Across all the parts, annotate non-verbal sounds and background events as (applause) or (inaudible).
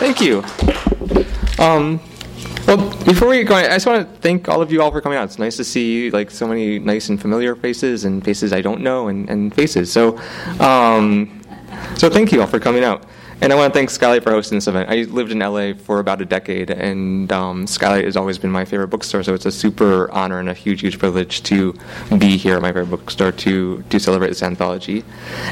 Thank you. Um, well, before we get going, I just want to thank all of you all for coming out. It's nice to see like so many nice and familiar faces and faces I don't know and, and faces. So, um, so thank you all for coming out. And I want to thank Skylight for hosting this event. I lived in LA for about a decade, and um, Skylight has always been my favorite bookstore. So it's a super honor and a huge, huge privilege to be here at my favorite bookstore to to celebrate this anthology.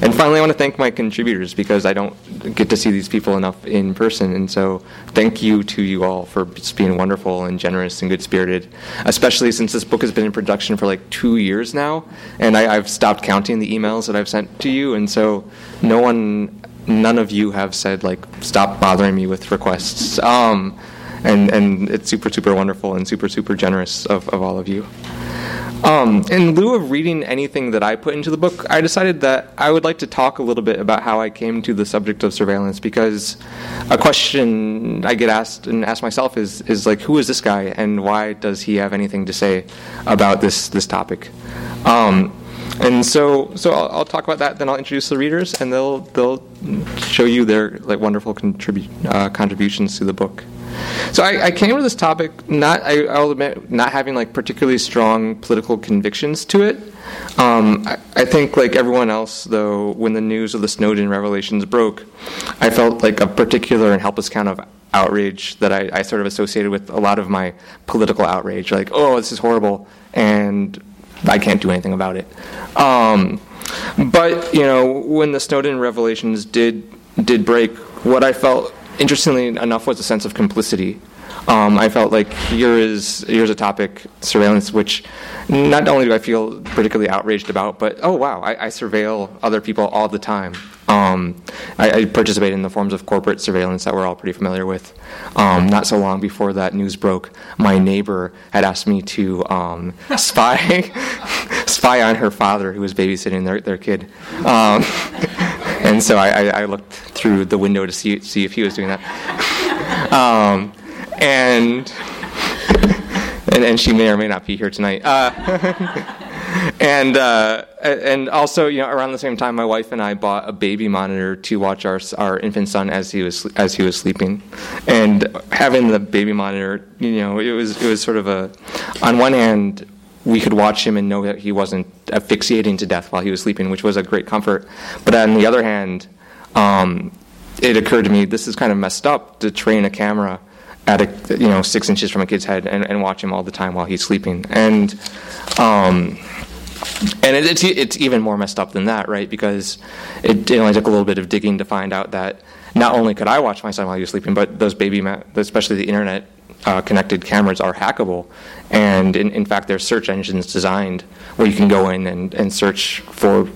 And finally, I want to thank my contributors because I don't get to see these people enough in person. And so, thank you to you all for just being wonderful and generous and good spirited. Especially since this book has been in production for like two years now, and I, I've stopped counting the emails that I've sent to you, and so no one none of you have said like stop bothering me with requests. Um, and and it's super super wonderful and super super generous of, of all of you. Um, in lieu of reading anything that I put into the book, I decided that I would like to talk a little bit about how I came to the subject of surveillance because a question I get asked and ask myself is is like who is this guy and why does he have anything to say about this this topic? Um, and so, so I'll, I'll, talk about that. Then I'll introduce the readers, and they'll they'll show you their like wonderful contribu- uh, contributions to the book. So I, I, came to this topic not I, will admit not having like particularly strong political convictions to it. Um, I, I, think like everyone else though, when the news of the Snowden revelations broke, I felt like a particular and helpless kind of outrage that I, I sort of associated with a lot of my political outrage. Like, oh, this is horrible, and I can't do anything about it. Um, but you know, when the Snowden revelations did did break, what I felt interestingly enough was a sense of complicity. Um, I felt like here is here's a topic surveillance which not only do I feel particularly outraged about, but oh wow, I, I surveil other people all the time. Um, I, I, participate in the forms of corporate surveillance that we're all pretty familiar with. Um, not so long before that news broke, my neighbor had asked me to um, (laughs) spy (laughs) spy on her father who was babysitting their, their kid. Um, (laughs) and so I, I, looked through the window to see, see if he was doing that. Um, and, and, and she may or may not be here tonight. Uh, and uh, and also, you know, around the same time, my wife and I bought a baby monitor to watch our our infant son as he was as he was sleeping, and having the baby monitor, you know, it was it was sort of a, on one hand, we could watch him and know that he wasn't asphyxiating to death while he was sleeping, which was a great comfort. But on the other hand, um, it occurred to me this is kind of messed up to train a camera at a you know six inches from a kid's head and, and watch him all the time while he's sleeping and. Um, and it, it's it's even more messed up than that, right? Because it, it, only took a little bit of digging to find out that not only could I watch my son while he was sleeping, but those baby, ma- especially the internet uh, connected cameras, are hackable. And in, in fact, there's search engines designed where you can go in and, and search for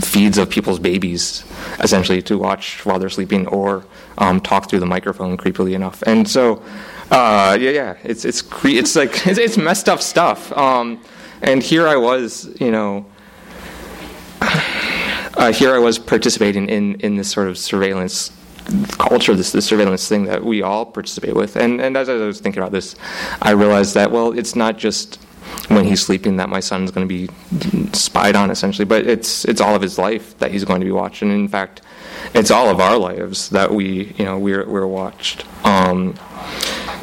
feeds of people's babies, essentially to watch while they're sleeping or um, talk through the microphone, creepily enough. And so, uh, yeah, yeah, it's it's cre- it's like (laughs) it's, it's messed up stuff. Um, and here I was, you know, (sighs) uh, here I was participating in, in this sort of surveillance culture, this, this surveillance thing that we all participate with. And, and as I was thinking about this, I realized that, well, it's not just when he's sleeping that my son's going to be spied on, essentially, but it's, it's all of his life that he's going to be watched. And in fact, it's all of our lives that we, you know, we're, we're watched. Um,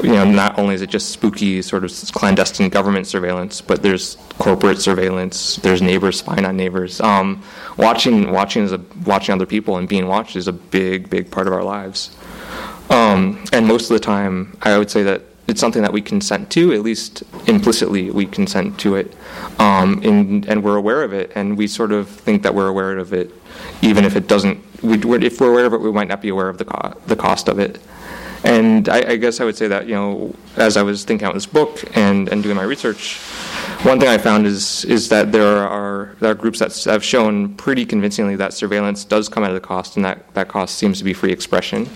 you know, not only is it just spooky sort of clandestine government surveillance, but there's corporate surveillance. There's neighbors spying on neighbors. Um, watching, watching is a, watching other people and being watched is a big, big part of our lives. Um, and most of the time, I would say that it's something that we consent to, at least implicitly, we consent to it, um, and, and we're aware of it, and we sort of think that we're aware of it, even if it doesn't. We, if we're aware of it, we might not be aware of the co- the cost of it. And I, I, guess I would say that, you know, as I was thinking out this book and, and doing my research, one thing I found is, is that there are, there are groups that have shown pretty convincingly that surveillance does come at a cost, and that, that cost seems to be free expression.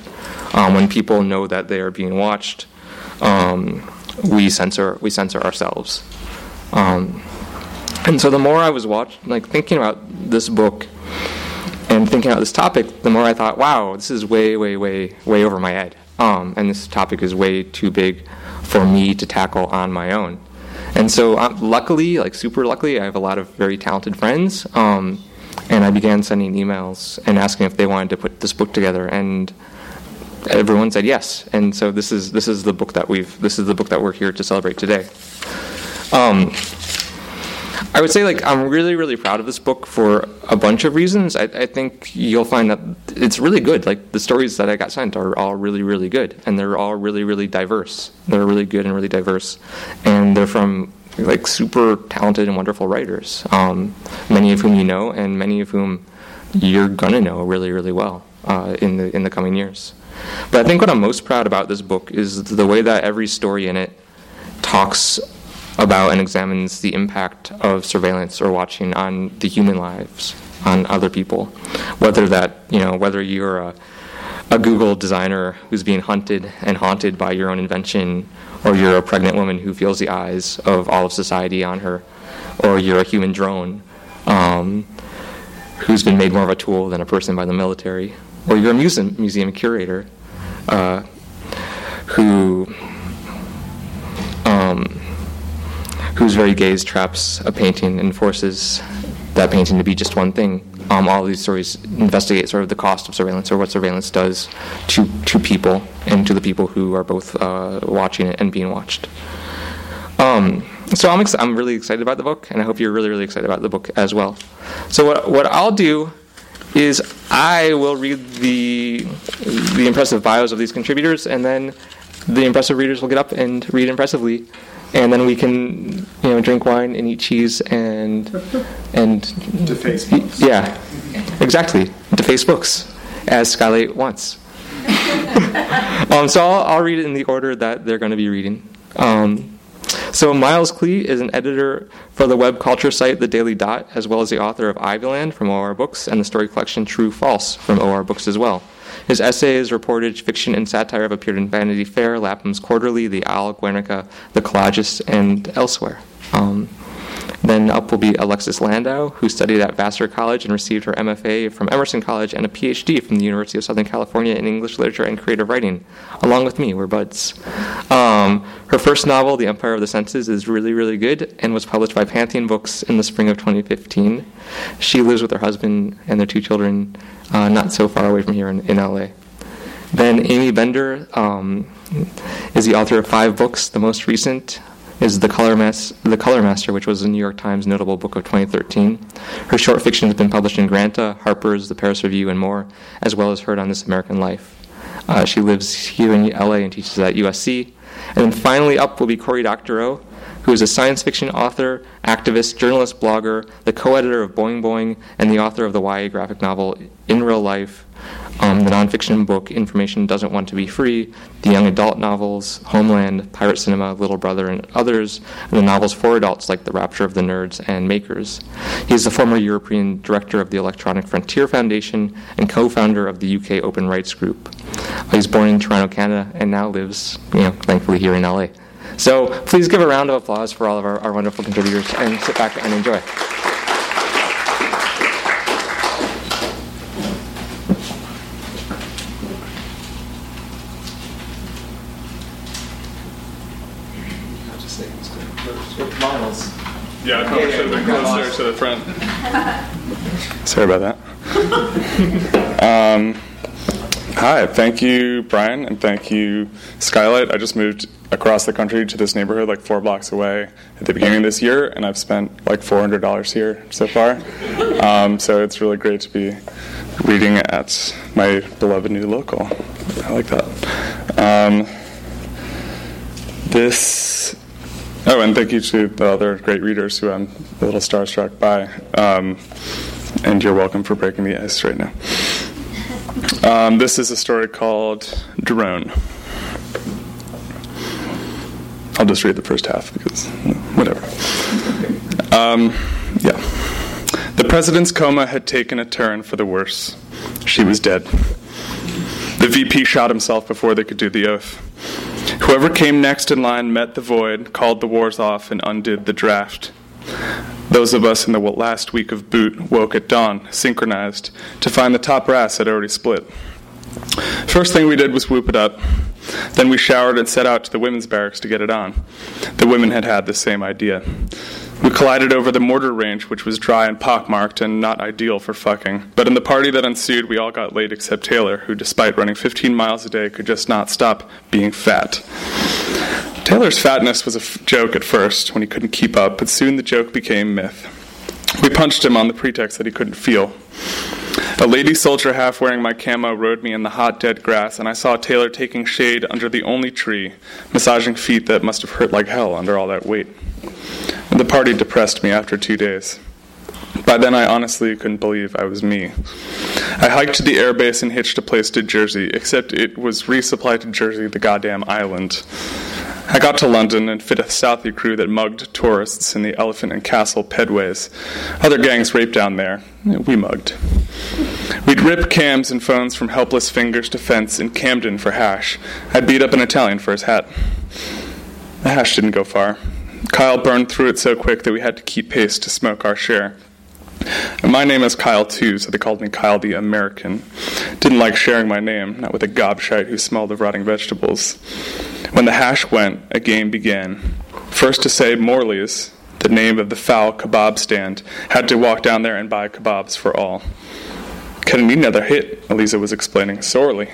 Um, when people know that they are being watched, um, we censor we censor ourselves. Um, and so the more I was watching, like thinking about this book and thinking about this topic, the more I thought, wow, this is way, way, way, way over my head. Um, and this topic is way too big for me to tackle on my own. And so, um, luckily, like super luckily, I have a lot of very talented friends. Um, and I began sending emails and asking if they wanted to put this book together. And everyone said yes, and so this is this is the book that we've this is the book that we're here to celebrate today. Um, I would say like I'm really really proud of this book for a bunch of reasons. I, I, think you'll find that it's really good. Like the stories that I got sent are all really really good, and they're all really really diverse. They're really good and really diverse, and they're from like super talented and wonderful writers. Um, many of whom you know, and many of whom you're gonna know really really well uh, in the in the coming years. But I think what I'm most proud about this book is the way that every story in it talks about and examines the impact of surveillance or watching on the human lives, on other people. Whether that, you know, whether you're a, a Google designer who's being hunted and haunted by your own invention, or you're a pregnant woman who feels the eyes of all of society on her, or you're a human drone um, who's been made more of a tool than a person by the military, or you're a museum, museum curator uh, who whose very gaze traps a painting and forces that painting to be just one thing. Um, all these stories investigate sort of the cost of surveillance or what surveillance does to to people and to the people who are both uh, watching it and being watched. Um, so I'm ex- I'm really excited about the book, and I hope you're really really excited about the book as well. So what what I'll do is I will read the the impressive bios of these contributors, and then the impressive readers will get up and read impressively, and then we can you know drink wine and eat cheese and and deface books. Yeah, exactly. Deface books, as Skylight wants. (laughs) um, so I'll, I'll read it in the order that they're going to be reading. Um, so Miles Klee is an editor for the web culture site The Daily Dot, as well as the author of Ivyland from OR Books and the story collection True False from OR Books as well. His essays, reportage, fiction, and satire have appeared in Vanity Fair, Lapham's Quarterly, The Awl, Guernica, The Collagist, and elsewhere. Um, then up will be Alexis Landau, who studied at Vassar College and received her MFA from Emerson College and a PhD from the University of Southern California in English Literature and Creative Writing. Along with me, we're buds. Um, her first novel, The Empire of the Senses, is really, really good and was published by Pantheon Books in the spring of 2015. She lives with her husband and their two children uh, not so far away from here in, in LA. Then Aimee Bender um, is the author of five books. The most recent is the Color, Mas- the Color Master, which was a New York Times notable book of 2013. Her short fiction has been published in Granta, Harper's, the Paris Review, and more, as well as heard on This American Life. Uh, she lives here in LA and teaches at USC. And then finally up will be Cory Doctorow, who is a science fiction author, activist, journalist, blogger, the co-editor of Boing Boing, and the author of the YA graphic novel In Real Life, um, the nonfiction book Information Doesn't Want to Be Free, the young adult novels Homeland, Pirate Cinema, Little Brother, and others, and the novels for adults like The Rapture of the Nerds and Makers. He is the former European director of the Electronic Frontier Foundation and co-founder of the UK Open Rights Group. He was born in Toronto, Canada, and now lives, you know, thankfully here in LA. So please give a round of applause for all of our, our wonderful contributors and sit back and enjoy. Yeah, I probably should have been closer to the front. (laughs) Sorry about that. um, hi, thank you, Bryan, and thank you, Skylight. I just moved across the country to this neighborhood, like four blocks away, at the beginning of this year, and I've spent like $400 here so far. Um, so it's really great to be reading at my beloved new local. I like that. Um, this Oh, and thank you to the other great readers who I'm a little starstruck by. Um, and you're welcome for breaking the ice right now. Um, this is a story called Drone. I'll just read the first half because whatever. Um, yeah. The president's coma had taken a turn for the worse. She was dead. The VP shot himself before they could do the oath. Whoever came next in line met the void, called the wars off, and undid the draft. Those of us in the last week of boot woke at dawn, synchronized, to find the top brass had already split. First thing we did was whoop it up. Then we showered and set out to the women's barracks to get it on. The women had had the same idea. We collided over the mortar range, which was dry and pockmarked and not ideal for fucking. But in the party that ensued, we all got laid except Taylor, who, despite running 15 miles a day, could just not stop being fat. Taylor's fatness was a f- joke at first when he couldn't keep up, but soon the joke became myth. We punched him on the pretext that he couldn't feel. A lady soldier half wearing my camo rode me in the hot, dead grass, and I saw Taylor taking shade under the only tree, massaging feet that must have hurt like hell under all that weight. The party depressed me after two days. By then, I honestly couldn't believe I was me. I hiked to the airbase and hitched a place to Jersey, except it was resupplied to Jersey, the goddamn island. I got to London and fit a Southie crew that mugged tourists in the Elephant and Castle pedways. Other gangs raped down there. We mugged. We'd rip cams and phones from helpless fingers to fence in Camden for hash. I'd beat up an Italian for his hat. The hash didn't go far. Kyle burned through it so quick that we had to keep pace to smoke our share. My name is Kyle too, so they called me Kyle the American. Didn't like sharing my name, not with a gobshite who smelled of rotting vegetables. When the hash went, a game began. First to say Morley's, the name of the foul kebab stand, had to walk down there and buy kebabs for all. Gonna need another hit, Eliza was explaining sorely.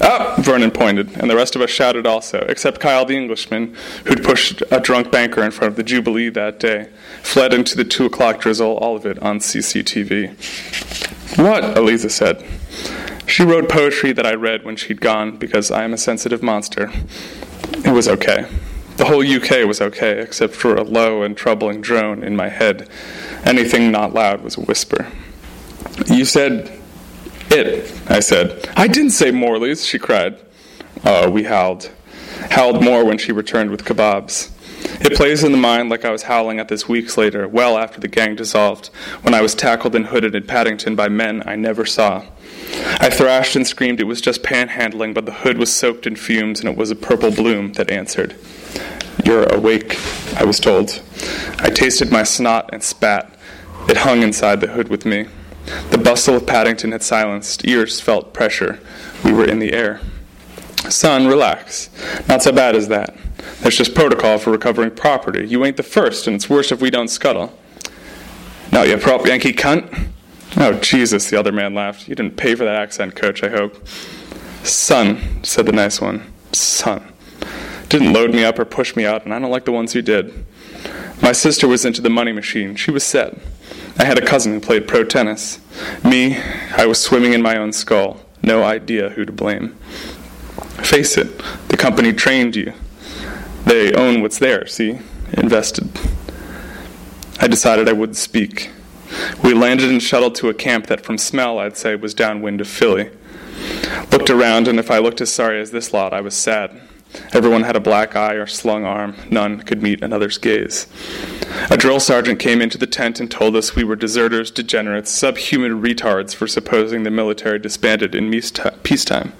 Up, oh, Vernon pointed, and the rest of us shouted also, except Kyle the Englishman, who'd pushed a drunk banker in front of the Jubilee that day, fled into the two o'clock drizzle, all of it on CCTV. What? Eliza said. She wrote poetry that I read when she'd gone because I am a sensitive monster. It was okay. The whole UK was okay, except for a low and troubling drone in my head. Anything not loud was a whisper. You said it, I said. I didn't say Morley's, she cried. Oh, we howled. Howled more when she returned with kebabs. It plays in the mind like I was howling at this weeks later, well after the gang dissolved, when I was tackled and hooded in Paddington by men I never saw. I thrashed and screamed it was just panhandling, but the hood was soaked in fumes and it was a purple bloom that answered. You're awake, I was told. I tasted my snot and spat. It hung inside the hood with me. The bustle of Paddington had silenced. Ears felt pressure. We were in the air. Son, relax. Not so bad as that. There's just protocol for recovering property. You ain't the first, and it's worse if we don't scuttle. No, you prop Yankee cunt. Oh, Jesus, the other man laughed. You didn't pay for that accent, coach, I hope. Son, said the nice one. Son. Didn't load me up or push me out, and I don't like the ones who did. My sister was into the money machine. She was set. I had a cousin who played pro tennis. Me, I was swimming in my own skull. No idea who to blame. Face it, the company trained you. They own what's there, see? Invested. I decided I wouldn't speak. We landed and shuttled to a camp that, from smell, I'd say was downwind of Philly. Looked around, and if I looked as sorry as this lot, I was sad. Everyone had a black eye or slung arm. None could meet another's gaze. A drill sergeant came into the tent and told us we were deserters, degenerates, subhuman retards for supposing the military disbanded in peacetime.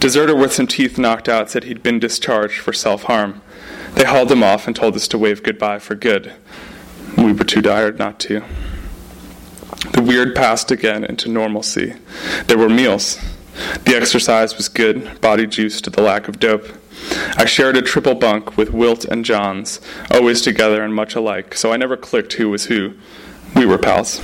Deserter with some teeth knocked out said he'd been discharged for self harm. They hauled him off and told us to wave goodbye for good. We were too tired not to. The weird passed again into normalcy. There were meals. The exercise was good, body juice to the lack of dope. I shared a triple bunk with Wilt and Johns, always together and much alike, so I never clicked who was who. We were pals.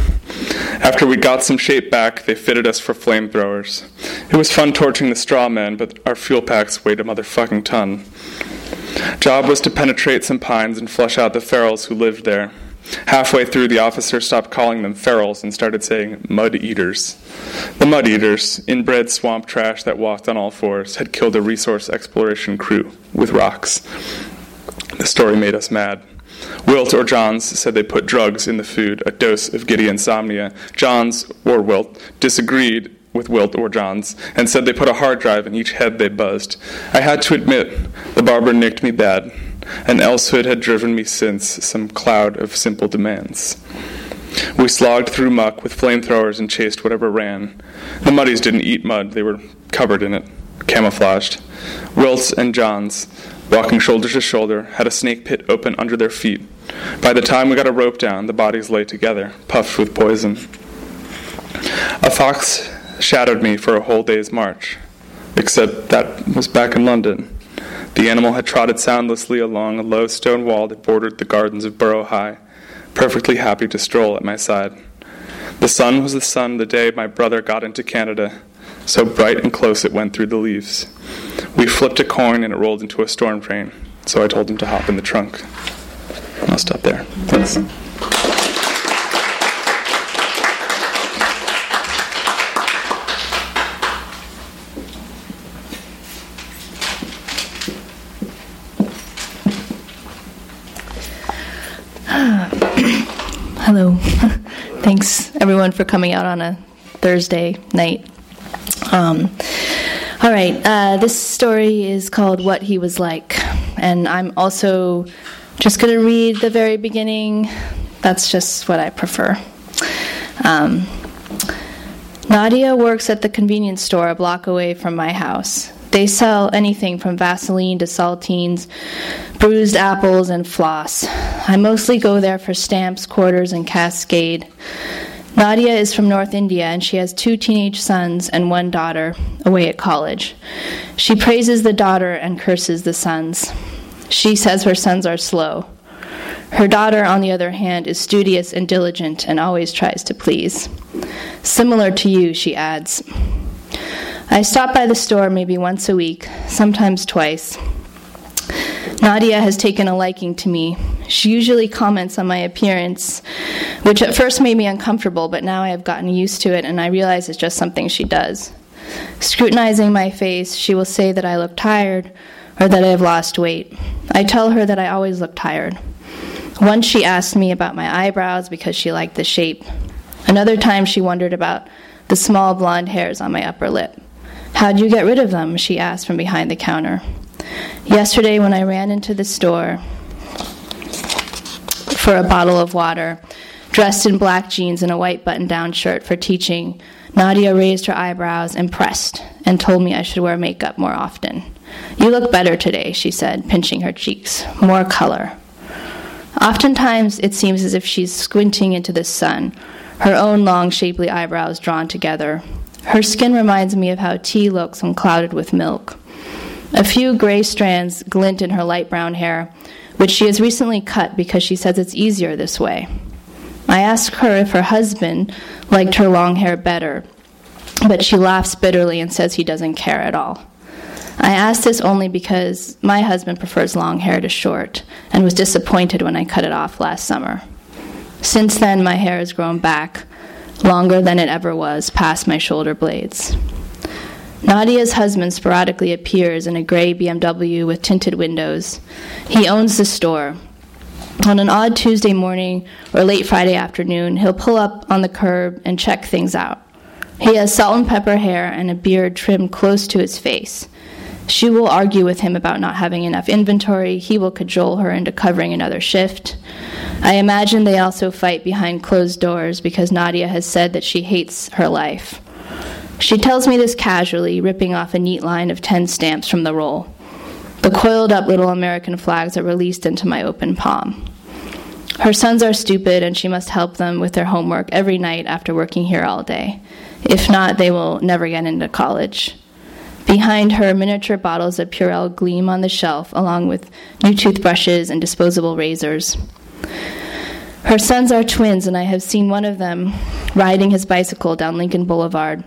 After we got some shape back, they fitted us for flamethrowers. It was fun torching the straw men, but our fuel packs weighed a motherfucking ton. Job was to penetrate some pines and flush out the ferals who lived there. Halfway through, the officer stopped calling them ferals and started saying mud eaters. The mud eaters, inbred swamp trash that walked on all fours, had killed a resource exploration crew with rocks. The story made us mad. Wilt or Johns said they put drugs in the food, a dose of giddy insomnia. Johns or Wilt disagreed with Wilt or Johns and said they put a hard drive in each head they buzzed. I had to admit, the barber nicked me bad and elsehood had driven me since some cloud of simple demands. We slogged through muck with flamethrowers and chased whatever ran. The muddies didn't eat mud, they were covered in it, camouflaged. Wilts and Johns, walking shoulder to shoulder, had a snake pit open under their feet. By the time we got a rope down, the bodies lay together, puffed with poison. A fox shadowed me for a whole day's march, except that was back in London. The animal had trotted soundlessly along a low stone wall that bordered the gardens of Borough High, perfectly happy to stroll at my side. The sun was the sun the day my brother got into Canada, so bright and close it went through the leaves. We flipped a coin and it rolled into a storm drain, so I told him to hop in the trunk. I'll stop there. Thanks. Thanks, everyone, for coming out on a Thursday night. Um, all right, uh, this story is called What He Was Like. And I'm also just going to read the very beginning. That's just what I prefer. Um, Nadia works at the convenience store a block away from my house. They sell anything from Vaseline to saltines, bruised apples, and floss. I mostly go there for stamps, quarters, and Cascade. Nadia is from North India and she has two teenage sons and one daughter away at college. She praises the daughter and curses the sons. She says her sons are slow. Her daughter, on the other hand, is studious and diligent and always tries to please. Similar to you, she adds. I stop by the store maybe once a week, sometimes twice. Nadia has taken a liking to me. She usually comments on my appearance, which at first made me uncomfortable, but now I have gotten used to it and I realize it's just something she does. Scrutinizing my face, she will say that I look tired or that I have lost weight. I tell her that I always look tired. Once she asked me about my eyebrows because she liked the shape. Another time she wondered about the small blonde hairs on my upper lip. How'd you get rid of them? she asked from behind the counter. Yesterday, when I ran into the store for a bottle of water, dressed in black jeans and a white button down shirt for teaching, Nadia raised her eyebrows, impressed, and told me I should wear makeup more often. You look better today, she said, pinching her cheeks. More color. Oftentimes, it seems as if she's squinting into the sun, her own long, shapely eyebrows drawn together, her skin reminds me of how tea looks when clouded with milk. A few gray strands glint in her light brown hair, which she has recently cut because she says it's easier this way. I ask her if her husband liked her long hair better, but she laughs bitterly and says he doesn't care at all. I ask this only because my husband prefers long hair to short and was disappointed when I cut it off last summer. Since then, my hair has grown back, longer than it ever was, past my shoulder blades. Nadia's husband sporadically appears in a gray BMW with tinted windows. He owns the store. On an odd Tuesday morning or late Friday afternoon, he'll pull up on the curb and check things out. He has salt and pepper hair and a beard trimmed close to his face. She will argue with him about not having enough inventory. He will cajole her into covering another shift. I imagine they also fight behind closed doors because Nadia has said that she hates her life. She tells me this casually, ripping off a neat line of 10 stamps from the roll. The coiled up little American flags are released into my open palm. Her sons are stupid, and she must help them with their homework every night after working here all day. If not, they will never get into college. Behind her, miniature bottles of Purell gleam on the shelf, along with new toothbrushes and disposable razors. Her sons are twins, and I have seen one of them riding his bicycle down Lincoln Boulevard,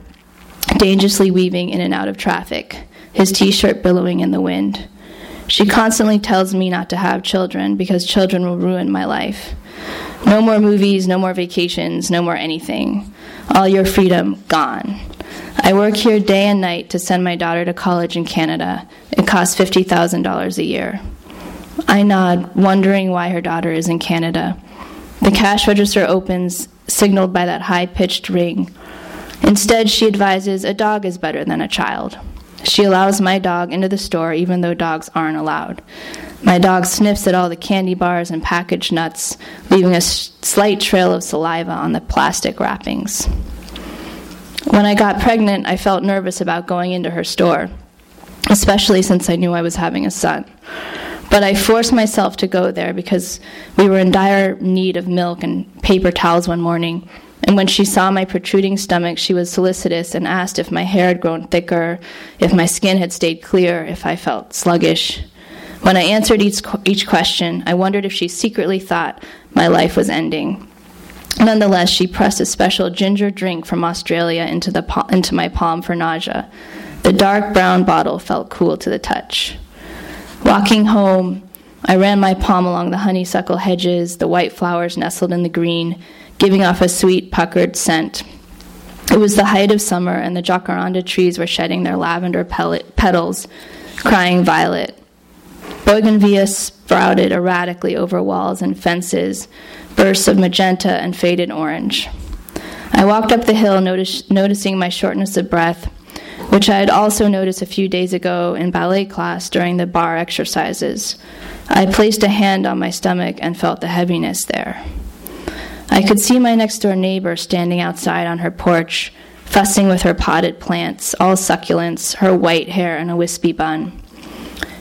dangerously weaving in and out of traffic, his t shirt billowing in the wind. She constantly tells me not to have children because children will ruin my life. No more movies, no more vacations, no more anything. All your freedom gone. I work here day and night to send my daughter to college in Canada. It costs $50,000 a year. I nod, wondering why her daughter is in Canada. The cash register opens, signaled by that high pitched ring. Instead, she advises a dog is better than a child. She allows my dog into the store even though dogs aren't allowed. My dog sniffs at all the candy bars and packaged nuts, leaving a slight trail of saliva on the plastic wrappings. When I got pregnant, I felt nervous about going into her store, especially since I knew I was having a son. But I forced myself to go there because we were in dire need of milk and paper towels one morning. And when she saw my protruding stomach, she was solicitous and asked if my hair had grown thicker, if my skin had stayed clear, if I felt sluggish. When I answered each, each question, I wondered if she secretly thought my life was ending. Nonetheless, she pressed a special ginger drink from Australia into, the, into my palm for nausea. The dark brown bottle felt cool to the touch. Walking home, I ran my palm along the honeysuckle hedges, the white flowers nestled in the green, giving off a sweet, puckered scent. It was the height of summer, and the jacaranda trees were shedding their lavender petals, crying violet. Bougainvillea sprouted erratically over walls and fences, bursts of magenta and faded orange. I walked up the hill, notice, noticing my shortness of breath, which I had also noticed a few days ago in ballet class during the barre exercises. I placed a hand on my stomach and felt the heaviness there. I could see my next door neighbor standing outside on her porch, fussing with her potted plants, all succulents, her white hair in a wispy bun.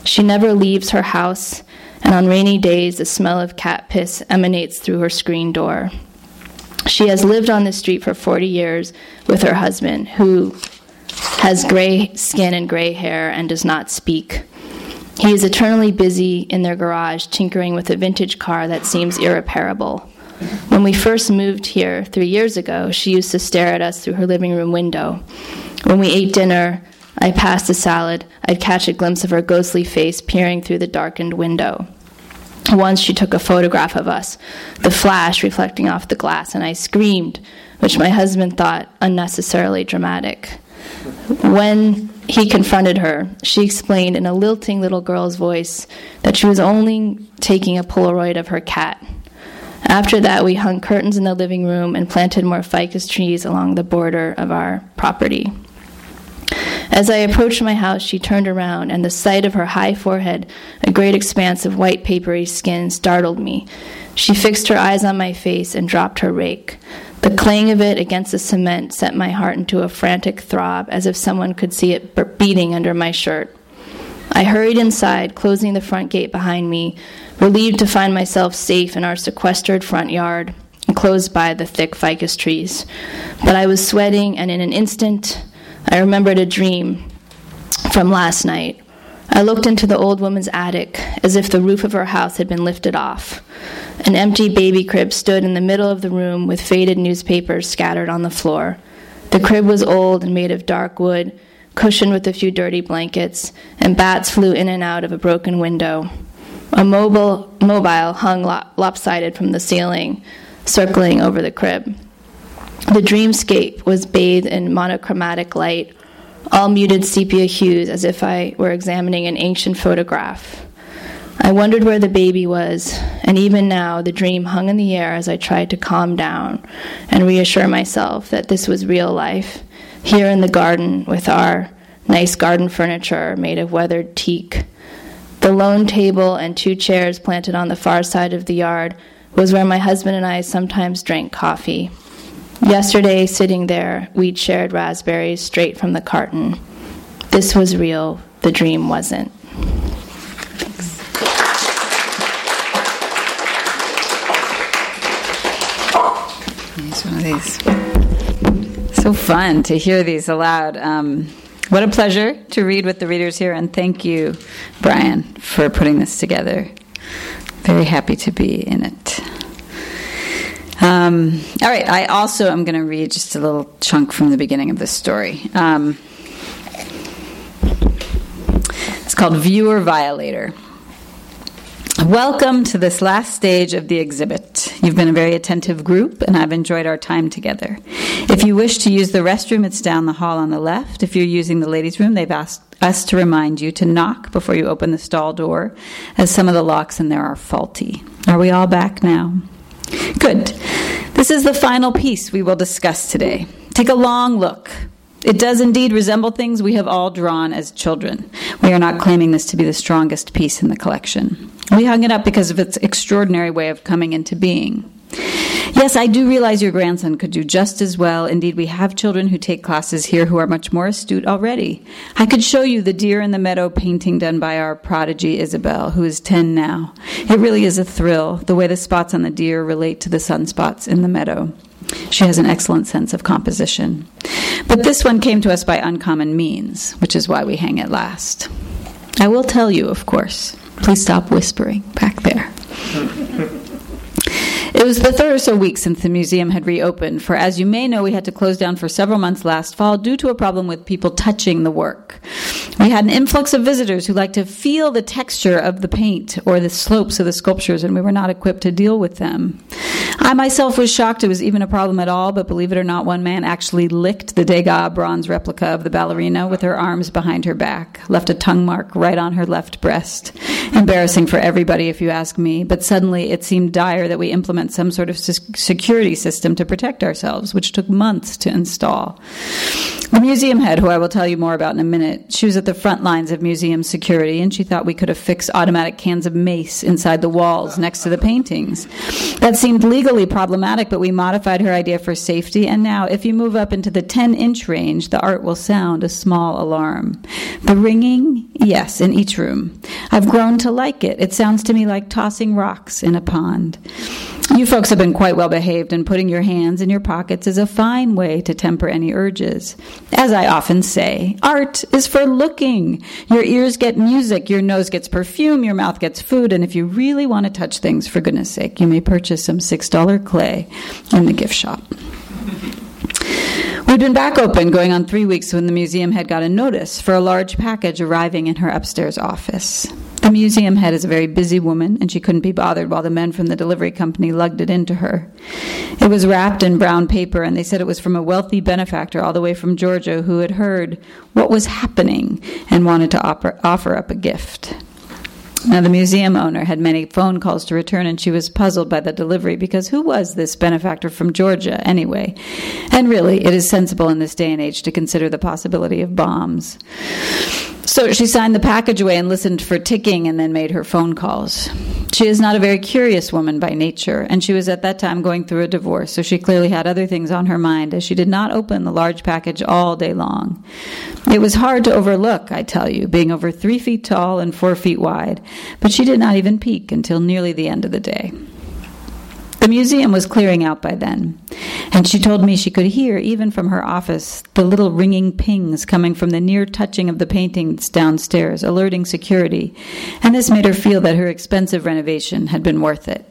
She never leaves her house, and on rainy days, the smell of cat piss emanates through her screen door. She has lived on this street for 40 years with her husband, who has gray skin and gray hair and does not speak. He is eternally busy in their garage tinkering with a vintage car that seems irreparable. When we first moved here three years ago, she used to stare at us through her living room window. When we ate dinner, I passed the salad, I'd catch a glimpse of her ghostly face peering through the darkened window. Once she took a photograph of us, the flash reflecting off the glass, and I screamed, which my husband thought unnecessarily dramatic. When he confronted her, she explained in a lilting little girl's voice that she was only taking a Polaroid of her cat. After that, we hung curtains in the living room and planted more ficus trees along the border of our property. As I approached my house, she turned around, and the sight of her high forehead, a great expanse of white papery skin, startled me. She fixed her eyes on my face and dropped her rake. The clang of it against the cement set my heart into a frantic throb, as if someone could see it beating under my shirt. I hurried inside, closing the front gate behind me, relieved to find myself safe in our sequestered front yard, enclosed by the thick ficus trees. But I was sweating, and in an instant, I remembered a dream from last night. I looked into the old woman's attic as if the roof of her house had been lifted off. An empty baby crib stood in the middle of the room with faded newspapers scattered on the floor. The crib was old and made of dark wood, cushioned with a few dirty blankets, and bats flew in and out of a broken window. A mobile, mobile hung lopsided from the ceiling, circling over the crib. The dreamscape was bathed in monochromatic light, all muted sepia hues as if I were examining an ancient photograph. I wondered where the baby was, and even now the dream hung in the air as I tried to calm down and reassure myself that this was real life, here in the garden with our nice garden furniture made of weathered teak. The lone table and two chairs planted on the far side of the yard was where my husband and I sometimes drank coffee. Yesterday, sitting there, we'd shared raspberries straight from the carton. This was real, the dream wasn't. Here's one of these. So fun to hear these aloud. Um, what a pleasure to read with the readers here, and thank you, Bryan, for putting this together. Very happy to be in it. Um, all right, I also am going to read just a little chunk from the beginning of this story. Um, it's called Viewer Violator. Welcome to this last stage of the exhibit. You've been a very attentive group, and I've enjoyed our time together. If you wish to use the restroom, it's down the hall on the left. If you're using the ladies' room, they've asked us to remind you to knock before you open the stall door, as some of the locks in there are faulty. Are we all back now? Good. This is the final piece we will discuss today. Take a long look. It does indeed resemble things we have all drawn as children. We are not claiming this to be the strongest piece in the collection. We hung it up because of its extraordinary way of coming into being. Yes, I do realize your grandson could do just as well. Indeed, we have children who take classes here who are much more astute already. I could show you the deer in the meadow painting done by our prodigy Isabel, who is 10 now. It really is a thrill, the way the spots on the deer relate to the sunspots in the meadow. She has an excellent sense of composition. But this one came to us by uncommon means, which is why we hang it last. I will tell you, of course, Please stop whispering back there. (laughs) It was the third or so week since the museum had reopened, for as you may know, we had to close down for several months last fall due to a problem with people touching the work. We had an influx of visitors who liked to feel the texture of the paint or the slopes of the sculptures, and we were not equipped to deal with them. I myself was shocked it was even a problem at all, but believe it or not, one man actually licked the Degas bronze replica of the ballerina with her arms behind her back, left a tongue mark right on her left breast. Embarrassing for everybody, if you ask me, but suddenly it seemed dire that we implement some sort of security system to protect ourselves, which took months to install. The museum head, who I will tell you more about in a minute, she was at the front lines of museum security and she thought we could affix automatic cans of mace inside the walls next to the paintings. That seemed legally problematic, but we modified her idea for safety, and now if you move up into the 10 inch range, the art will sound a small alarm. The ringing, yes, in each room. I've grown to like it. It sounds to me like tossing rocks in a pond. You folks have been quite well behaved, and putting your hands in your pockets is a fine way to temper any urges. As I often say, art is for looking. Your ears get music, your nose gets perfume, your mouth gets food, and if you really want to touch things, for goodness sake, you may purchase some $6 clay in the gift shop. We'd been back open going on three weeks when the museum had got a notice for a large package arriving in her upstairs office. The museum head is a very busy woman, and she couldn't be bothered while the men from the delivery company lugged it into her. It was wrapped in brown paper, and they said it was from a wealthy benefactor all the way from Georgia who had heard what was happening and wanted to offer, offer up a gift. Now, the museum owner had many phone calls to return, and she was puzzled by the delivery because who was this benefactor from Georgia anyway? And really, it is sensible in this day and age to consider the possibility of bombs. So she signed the package away and listened for ticking and then made her phone calls. She is not a very curious woman by nature, and she was at that time going through a divorce, so she clearly had other things on her mind as she did not open the large package all day long. It was hard to overlook, I tell you, being over three feet tall and four feet wide, but she did not even peek until nearly the end of the day. The museum was clearing out by then, and she told me she could hear, even from her office, the little ringing pings coming from the near touching of the paintings downstairs, alerting security, and this made her feel that her expensive renovation had been worth it.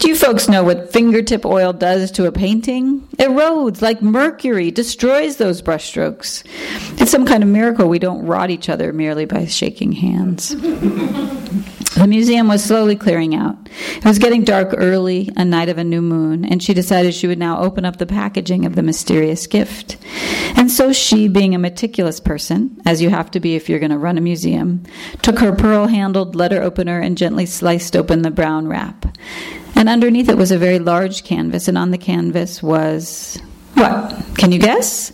Do you folks know what fingertip oil does to a painting? Erodes like mercury, destroys those brushstrokes. It's some kind of miracle we don't rot each other merely by shaking hands. (laughs) The museum was slowly clearing out. It was getting dark early, a night of a new moon, and she decided she would now open up the packaging of the mysterious gift. And so she, being a meticulous person, as you have to be if you're going to run a museum, took her pearl handled letter opener and gently sliced open the brown wrap. And underneath it was a very large canvas, and on the canvas was. What? Can you guess?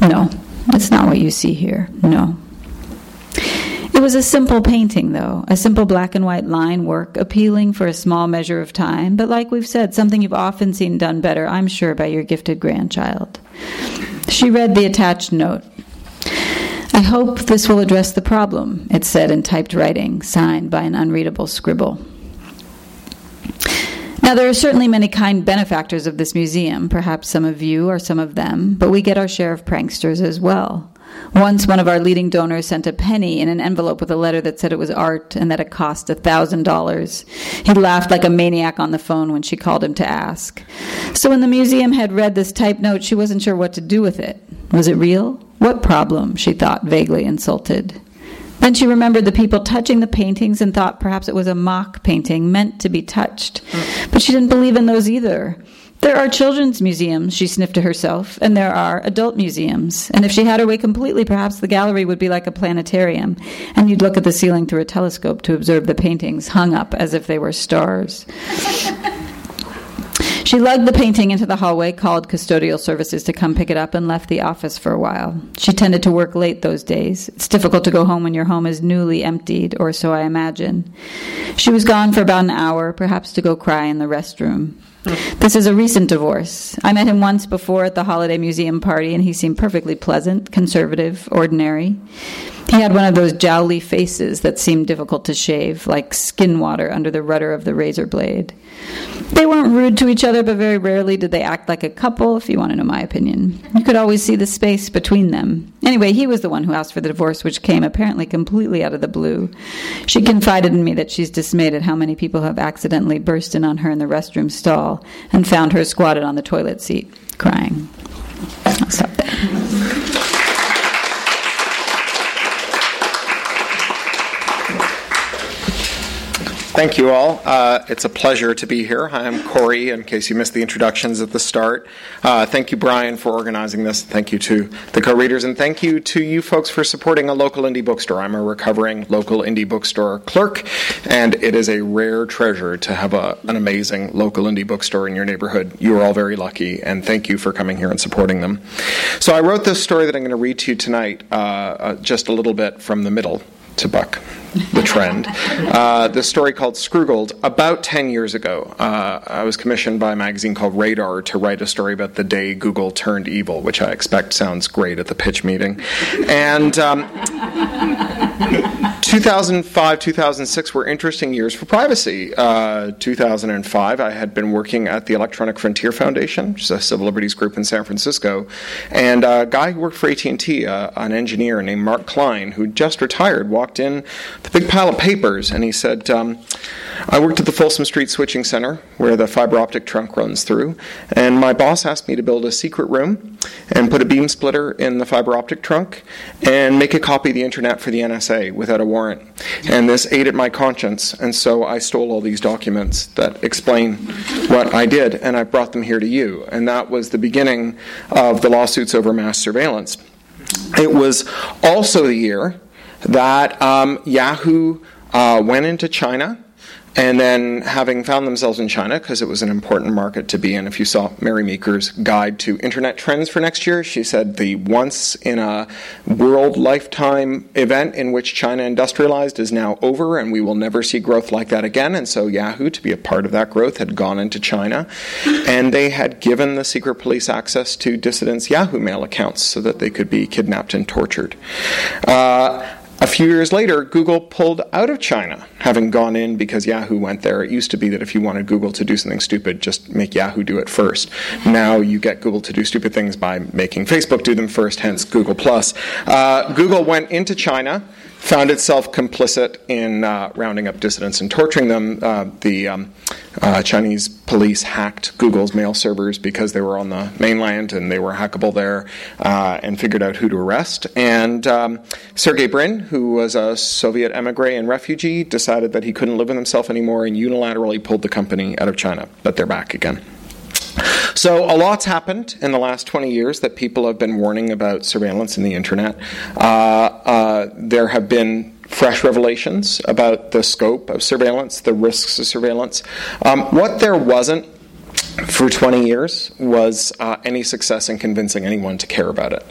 No, that's not what you see here. No. It was a simple painting, though, a simple black and white line work, appealing for a small measure of time, but like we've said, something you've often seen done better, I'm sure, by your gifted grandchild. She read the attached note. I hope this will address the problem, it said in typed writing, signed by an unreadable scribble. Now, there are certainly many kind benefactors of this museum, perhaps some of you or some of them, but we get our share of pranksters as well. Once one of our leading donors sent a penny in an envelope with a letter that said it was art and that it cost a $1,000. He laughed like a maniac on the phone when she called him to ask. So when the museum had read this typed note, she wasn't sure what to do with it. Was it real? What problem? she thought, vaguely insulted. Then she remembered the people touching the paintings and thought perhaps it was a mock painting meant to be touched. Mm. But she didn't believe in those either. There are children's museums, she sniffed to herself, and there are adult museums. And if she had her way completely, perhaps the gallery would be like a planetarium, and you'd look at the ceiling through a telescope to observe the paintings hung up as if they were stars. (laughs) She lugged the painting into the hallway, called custodial services to come pick it up, and left the office for a while. She tended to work late those days. It's difficult to go home when your home is newly emptied, or so I imagine. She was gone for about an hour, perhaps to go cry in the restroom. (laughs) This is a recent divorce. I met him once before at the Holiday Museum party, and he seemed perfectly pleasant, conservative, ordinary. He had one of those jowly faces that seemed difficult to shave, like skin water under the rudder of the razor blade. They weren't rude to each other, but very rarely did they act like a couple, if you want to know my opinion. You could always see the space between them. Anyway, he was the one who asked for the divorce, which came apparently completely out of the blue. She confided in me that she's dismayed at how many people have accidentally burst in on her in the restroom stall and found her squatted on the toilet seat, crying. I'll stop there. Thank you all. Uh, it's a pleasure to be here. I am Cory, in case you missed the introductions at the start. Uh, thank you, Bryan, for organizing this. Thank you to the co readers, and thank you to you folks for supporting a local indie bookstore. I'm a recovering local indie bookstore clerk, and it is a rare treasure to have a, an amazing local indie bookstore in your neighborhood. You are all very lucky, and thank you for coming here and supporting them. So, I wrote this story that I'm going to read to you tonight, uh, uh just a little bit from the middle to buck the trend. Uh, the story called Scroogled. About 10 years ago, uh, I was commissioned by a magazine called Radar to write a story about the day Google turned evil, which I expect sounds great at the pitch meeting. And um, 2005, 2006 were interesting years for privacy. Uh, 2005, I had been working at the Electronic Frontier Foundation, which is a civil liberties group in San Francisco, and a guy who worked for AT&T, uh, an engineer named Mark Klein, who just retired, walked in the big pile of papers, and he said, um, I worked at the Folsom Street Switching Center, where the fiber optic trunk runs through, and my boss asked me to build a secret room and put a beam splitter in the fiber optic trunk and make a copy of the internet for the NSA without a warrant. And this ate at my conscience, and so I stole all these documents that explain what I did, and I brought them here to you. And that was the beginning of the lawsuits over mass surveillance. It was also the year that um, Yahoo uh, went into China and then, having found themselves in China, because it was an important market to be in, if you saw Mary Meeker's guide to internet trends for next year, she said the once in a world lifetime event in which China industrialized is now over, and we will never see growth like that again. And so, Yahoo, to be a part of that growth, had gone into China, and they had given the secret police access to dissidents' Yahoo Mail accounts so that they could be kidnapped and tortured. Uh, a few years later, Google pulled out of China, having gone in because Yahoo went there. It used to be that if you wanted Google to do something stupid, just make Yahoo do it first. Now you get Google to do stupid things by making Facebook do them first, hence Google Plus. Uh, Google went into China found itself complicit in uh, rounding up dissidents and torturing them. Uh, the um, uh, Chinese police hacked Google's mail servers because they were on the mainland and they were hackable there uh, and figured out who to arrest. And um, Sergey Brin, who was a Soviet emigre and refugee, decided that he couldn't live with himself anymore and unilaterally pulled the company out of China. But they're back again. So, a lot's happened in the last 20 years that people have been warning about surveillance in the internet. Uh, uh, there have been fresh revelations about the scope of surveillance, the risks of surveillance. Um, what there wasn't for 20 years was uh, any success in convincing anyone to care about it.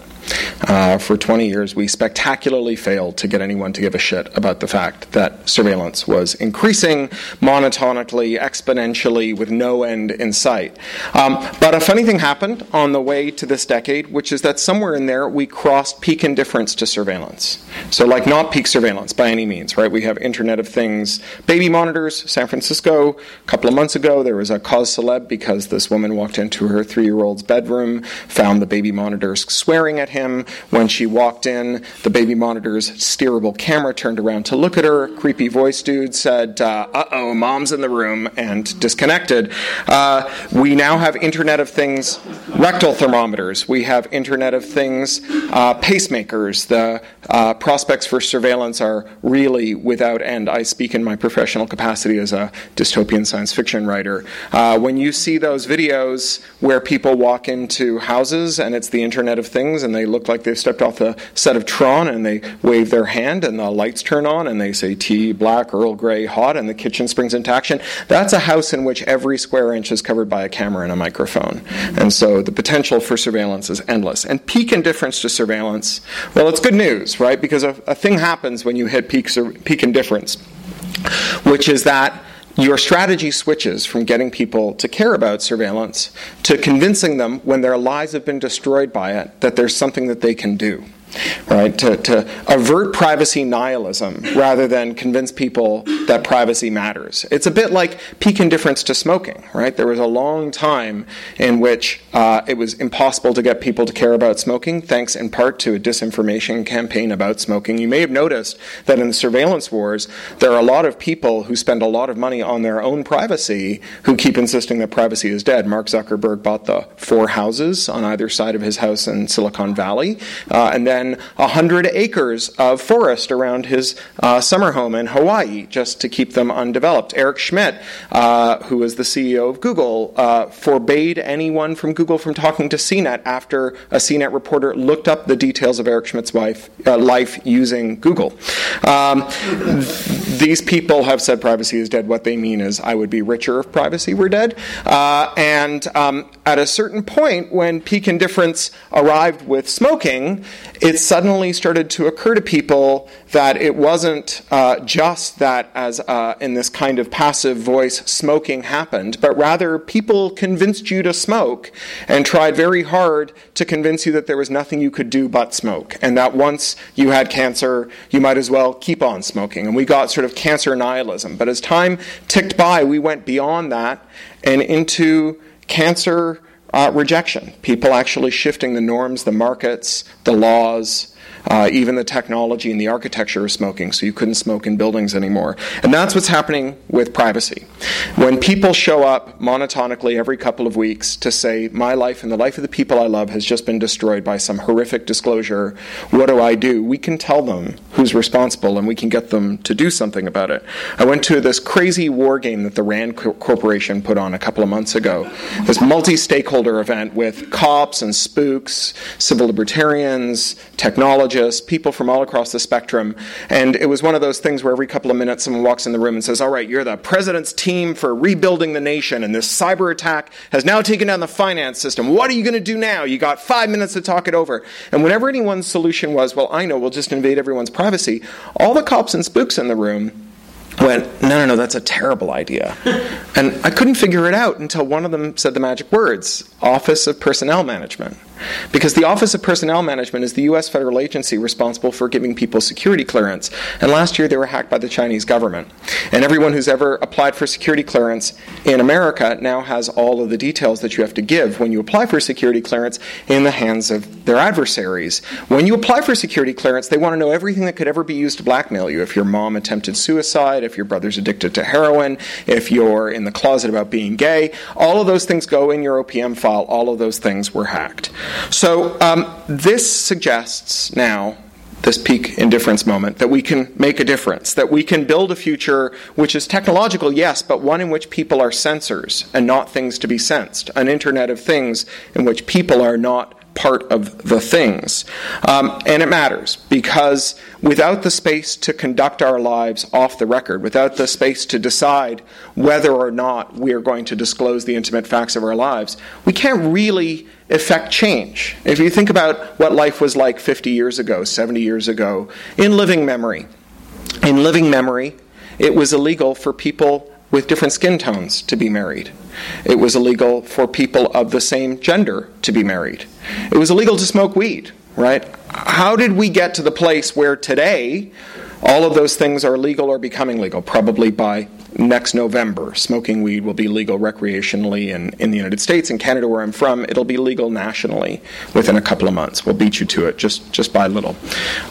Uh, for 20 years, we spectacularly failed to get anyone to give a shit about the fact that surveillance was increasing monotonically, exponentially, with no end in sight. Um, but a funny thing happened on the way to this decade, which is that somewhere in there we crossed peak indifference to surveillance. So, like, not peak surveillance by any means, right? We have Internet of Things baby monitors, San Francisco. A couple of months ago, there was a cause celeb because this woman walked into her three year old's bedroom, found the baby monitors swearing at him. When she walked in, the baby monitor's steerable camera turned around to look at her. Creepy voice dude said, uh oh, mom's in the room, and disconnected. Uh, we now have Internet of Things rectal thermometers. We have Internet of Things uh, pacemakers. The uh, prospects for surveillance are really without end. I speak in my professional capacity as a dystopian science fiction writer. Uh, when you see those videos where people walk into houses and it's the Internet of Things and they they look like they've stepped off the set of Tron and they wave their hand and the lights turn on and they say tea, black, Earl Grey, hot, and the kitchen springs into action. That's a house in which every square inch is covered by a camera and a microphone. And so the potential for surveillance is endless. And peak indifference to surveillance, well, it's good news, right? Because a, a thing happens when you hit peak, peak indifference, which is that your strategy switches from getting people to care about surveillance to convincing them when their lives have been destroyed by it that there's something that they can do. Right? To, to avert privacy nihilism rather than convince people that privacy matters. It's a bit like peak indifference to smoking, right? There was a long time in which uh, it was impossible to get people to care about smoking, thanks in part to a disinformation campaign about smoking. You may have noticed that in the surveillance wars, there are a lot of people who spend a lot of money on their own privacy who keep insisting that privacy is dead. Mark Zuckerberg bought the four houses on either side of his house in Silicon Valley, uh, and then 100 acres of forest around his uh, summer home in Hawaii just to keep them undeveloped. Eric Schmidt, uh, who was the CEO of Google, uh, forbade anyone from Google from talking to CNET after a CNET reporter looked up the details of Eric Schmidt's wife, uh, life using Google. Um, these people have said privacy is dead. What they mean is, I would be richer if privacy were dead. Uh, and um, at a certain point, when peak indifference arrived with smoking, it suddenly started to occur to people that it wasn't uh, just that, as uh, in this kind of passive voice, smoking happened, but rather people convinced you to smoke and tried very hard to convince you that there was nothing you could do but smoke, and that once you had cancer, you might as well keep on smoking. And we got sort of cancer nihilism. But as time ticked by, we went beyond that and into cancer uh, rejection. People actually shifting the norms, the markets, the laws, uh, even the technology and the architecture of smoking, so you couldn't smoke in buildings anymore. And that's what's happening with privacy. When people show up monotonically every couple of weeks to say, My life and the life of the people I love has just been destroyed by some horrific disclosure, what do I do? We can tell them who's responsible and we can get them to do something about it. I went to this crazy war game that the RAND Corporation put on a couple of months ago, this multi stakeholder event with cops and spooks, civil libertarians, technology people from all across the spectrum. And it was one of those things where every couple of minutes someone walks in the room and says, All right, you're the president's team for rebuilding the nation, and this cyber attack has now taken down the finance system. What are you going to do now? You got five minutes to talk it over. And whenever anyone's solution was, Well, I know, we'll just invade everyone's privacy, all the cops and spooks in the room went, no, no, no, that's a terrible idea. (laughs) and I couldn't figure it out until one of them said the magic words Office of Personnel Management. Because the Office of Personnel Management is the U.S. federal agency responsible for giving people security clearance. And last year they were hacked by the Chinese government. And everyone who's ever applied for security clearance in America now has all of the details that you have to give when you apply for security clearance in the hands of their adversaries. When you apply for security clearance, they want to know everything that could ever be used to blackmail you. If your mom attempted suicide, if your brother's addicted to heroin, if you're in the closet about being gay, all of those things go in your OPM file. All of those things were hacked. So um, this suggests now this peak indifference moment, that we can make a difference, that we can build a future which is technological, yes, but one in which people are sensors and not things to be sensed, an Internet of Things in which people are not part of the things. Um, and it matters because without the space to conduct our lives off the record, without the space to decide whether or not we are going to disclose the intimate facts of our lives, we can't really effect change. If you think about what life was like 50 years ago, 70 years ago, in living memory, in living memory, it was illegal for people with different skin tones to be married. It was illegal for people of the same gender to be married. It was illegal to smoke weed, right? How did we get to the place where today all of those things are legal or becoming legal? Probably by next November. Smoking weed will be legal recreationally in, in the United States. In Canada, where I'm from, it'll be legal nationally within a couple of months. We'll beat you to it just, just by a little.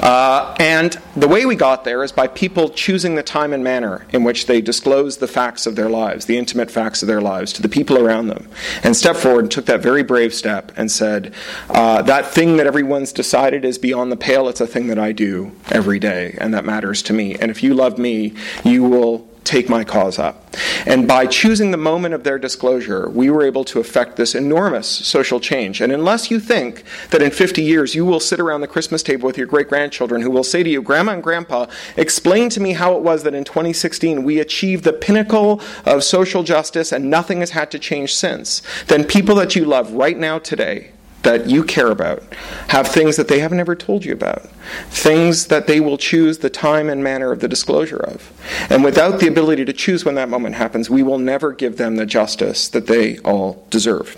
Uh, and the way we got there is by people choosing the time and manner in which they disclose the facts of their lives, the intimate facts of their lives, to the people around them, and stepped forward and took that very brave step and said, uh, That thing that everyone's decided is beyond the pale, it's a thing that I do every day, and that matters to me. And if you love me, you will take my cause up. And by choosing the moment of their disclosure, we were able to effect this enormous social change. And unless you think that in 50 years you will sit around the Christmas table with your great grandchildren who will say to you, Grandma and Grandpa, explain to me how it was that in 2016 we achieved the pinnacle of social justice and nothing has had to change since, then people that you love right now today that you care about have things that they have never told you about, things that they will choose the time and manner of the disclosure of. And without the ability to choose when that moment happens, we will never give them the justice that they all deserve.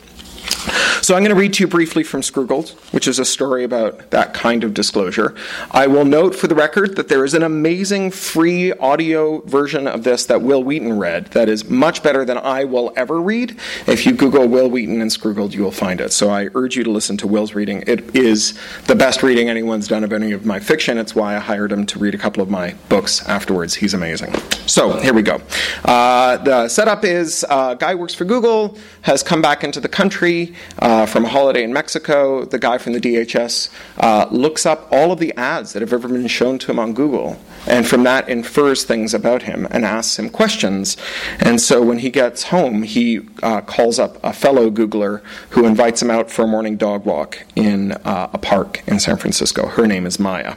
So I'm going to read to you briefly from Scroogled, which is a story about that kind of disclosure. I will note for the record that there is an amazing free audio version of this that Wil Wheaton read that is much better than I will ever read. If you Google Wil Wheaton and Scroogled, you will find it. So I urge you to listen to Wil's reading. It is the best reading anyone's done of any of my fiction. It's why I hired him to read a couple of my books afterwards. He's amazing. So here we go. Uh, the setup is uh, guy works for Google, has come back into the country uh, from a holiday in Mexico. The guy from the DHS uh, looks up all of the ads that have ever been shown to him on Google, and from that infers things about him and asks him questions. And so when he gets home, he uh, calls up a fellow Googler who invites him out for a morning dog walk in uh, a park in San Francisco. Her name is Maya.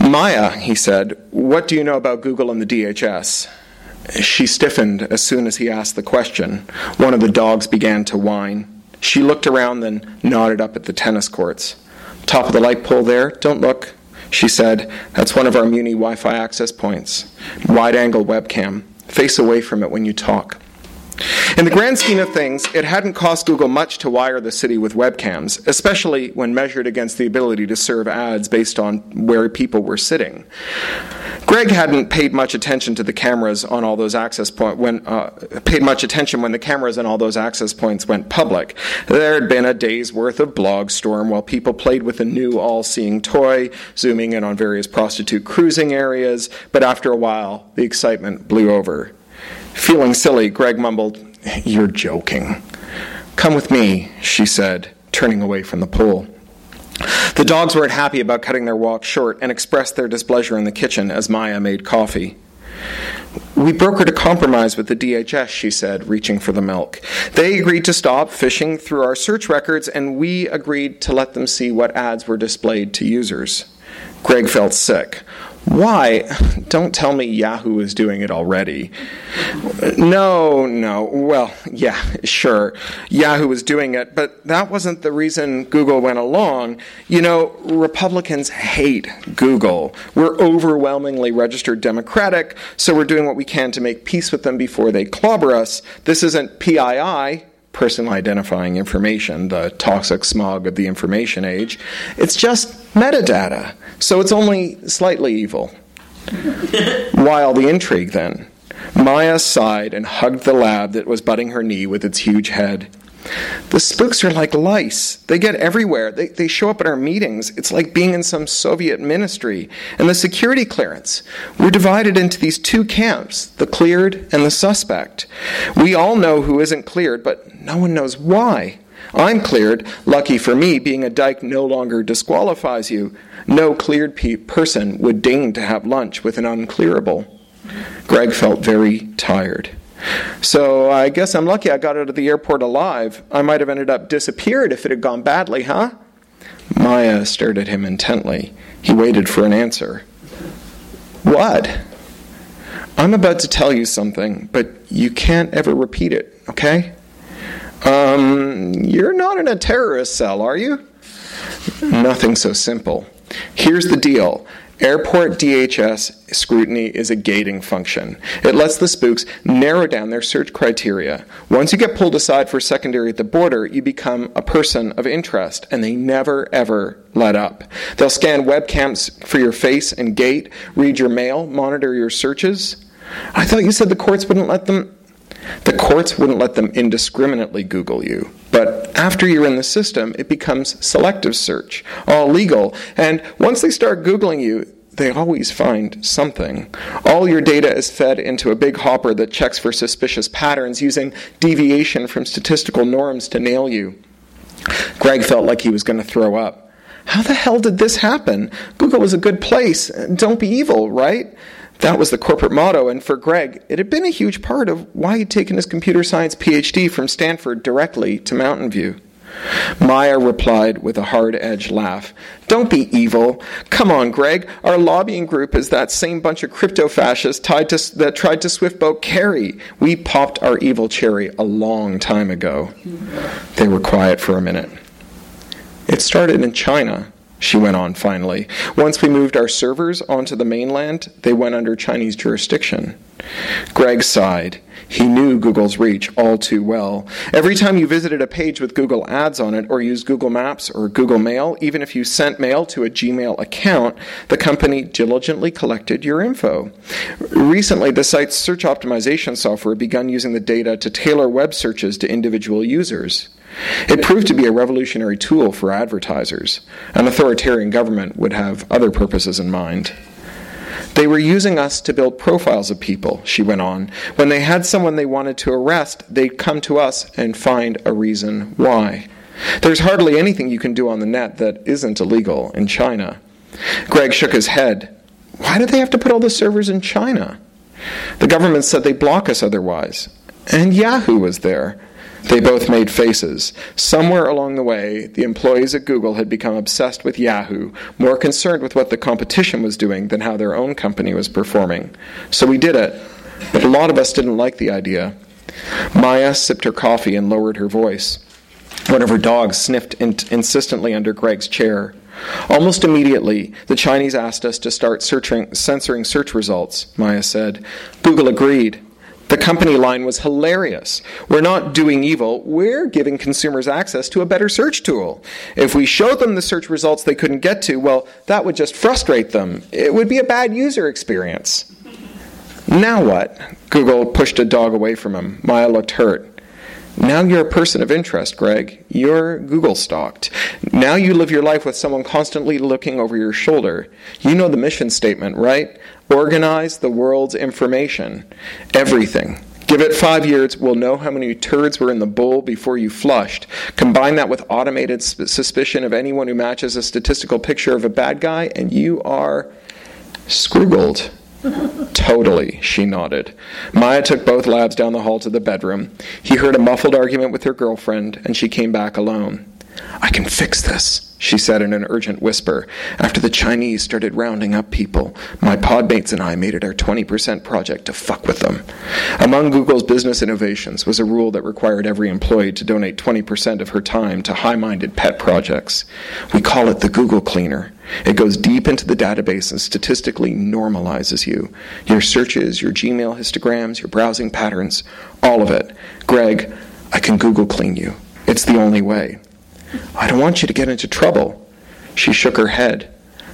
Maya, he said, what do you know about Google and the DHS? She stiffened as soon as he asked the question. One of the dogs began to whine. She looked around, then nodded up at the tennis courts. Top of the light pole there? Don't look. She said, That's one of our Muni Wi Fi access points. Wide angle webcam. Face away from it when you talk. In the grand scheme of things, it hadn't cost Google much to wire the city with webcams, especially when measured against the ability to serve ads based on where people were sitting. Greg hadn't paid much attention to the cameras on all those access points when uh, paid much attention when the cameras on all those access points went public. There had been a day's worth of blog storm while people played with a new all-seeing toy, zooming in on various prostitute cruising areas. But after a while, the excitement blew over. Feeling silly, Greg mumbled, You're joking. Come with me, she said, turning away from the pool. The dogs weren't happy about cutting their walk short and expressed their displeasure in the kitchen as Maya made coffee. We brokered a compromise with the DHS, she said, reaching for the milk. They agreed to stop fishing through our search records, and we agreed to let them see what ads were displayed to users. Greg felt sick. Why? Don't tell me Yahoo is doing it already. No, no. Well, yeah, sure. Yahoo is doing it, but that wasn't the reason Google went along. You know, Republicans hate Google. We're overwhelmingly registered Democratic, so we're doing what we can to make peace with them before they clobber us. This isn't PII, personal identifying information, the toxic smog of the information age. It's just metadata. So it's only slightly evil. While the intrigue, then. Maya sighed and hugged the lab that was butting her knee with its huge head. The spooks are like lice. They get everywhere. They, they show up at our meetings. It's like being in some Soviet ministry. And the security clearance. We're divided into these two camps the cleared and the suspect. We all know who isn't cleared, but no one knows why. I'm cleared. Lucky for me, being a dyke no longer disqualifies you. No cleared pe- person would deign to have lunch with an unclearable. Greg felt very tired. So I guess I'm lucky I got out of the airport alive. I might have ended up disappeared if it had gone badly, huh? Maya stared at him intently. He waited for an answer. What? I'm about to tell you something, but you can't ever repeat it, okay? Um, you're not in a terrorist cell, are you? Nothing so simple. Here's the deal Airport DHS scrutiny is a gating function. It lets the spooks narrow down their search criteria. Once you get pulled aside for secondary at the border, you become a person of interest, and they never ever let up. They'll scan webcams for your face and gait, read your mail, monitor your searches. I thought you said the courts wouldn't let them. The courts wouldn't let them indiscriminately Google you. After you're in the system, it becomes selective search, all legal. And once they start Googling you, they always find something. All your data is fed into a big hopper that checks for suspicious patterns using deviation from statistical norms to nail you. Greg felt like he was going to throw up. How the hell did this happen? Google is a good place. Don't be evil, right? That was the corporate motto, and for Greg, it had been a huge part of why he'd taken his computer science PhD from Stanford directly to Mountain View. Maya replied with a hard edged laugh. Don't be evil. Come on, Greg. Our lobbying group is that same bunch of crypto fascists tied to, that tried to swift boat Kerry. We popped our evil cherry a long time ago. They were quiet for a minute. It started in China. She went on finally. Once we moved our servers onto the mainland, they went under Chinese jurisdiction. Greg sighed. He knew Google's reach all too well. Every time you visited a page with Google Ads on it, or used Google Maps or Google Mail, even if you sent mail to a Gmail account, the company diligently collected your info. Recently, the site's search optimization software begun using the data to tailor web searches to individual users. It proved to be a revolutionary tool for advertisers. An authoritarian government would have other purposes in mind. They were using us to build profiles of people, she went on. When they had someone they wanted to arrest, they'd come to us and find a reason why. There's hardly anything you can do on the net that isn't illegal in China. Greg shook his head. Why do they have to put all the servers in China? The government said they block us otherwise. And Yahoo was there. They both made faces. Somewhere along the way, the employees at Google had become obsessed with Yahoo, more concerned with what the competition was doing than how their own company was performing. So we did it. But a lot of us didn't like the idea. Maya sipped her coffee and lowered her voice. One of her dogs sniffed in- insistently under Greg's chair. Almost immediately, the Chinese asked us to start searching, censoring search results, Maya said. Google agreed. The company line was hilarious. We're not doing evil, we're giving consumers access to a better search tool. If we showed them the search results they couldn't get to, well, that would just frustrate them. It would be a bad user experience. Now what? Google pushed a dog away from him. Maya looked hurt. Now you're a person of interest, Greg. You're Google stalked. Now you live your life with someone constantly looking over your shoulder. You know the mission statement, right? Organize the world's information. Everything. Give it five years, we'll know how many turds were in the bowl before you flushed. Combine that with automated suspicion of anyone who matches a statistical picture of a bad guy, and you are scroogled. (laughs) totally, she nodded. Maya took both labs down the hall to the bedroom. He heard a muffled argument with her girlfriend, and she came back alone. I can fix this, she said in an urgent whisper. After the Chinese started rounding up people, my podmates and I made it our 20% project to fuck with them. Among Google's business innovations was a rule that required every employee to donate 20% of her time to high minded pet projects. We call it the Google Cleaner. It goes deep into the database and statistically normalizes you. Your searches, your Gmail histograms, your browsing patterns, all of it. Greg, I can Google clean you. It's the only way. I don't want you to get into trouble. She shook her head.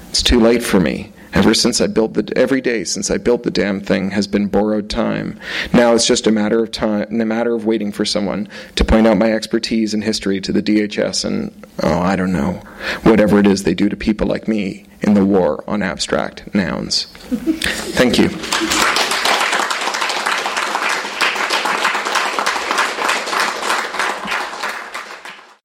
It's too late for me. Ever since I built the every day since I built the damn thing has been borrowed time. Now it's just a matter of time, a matter of waiting for someone to point out my expertise in history to the DHS and oh, I don't know, whatever it is they do to people like me in the war on abstract nouns. Thank you.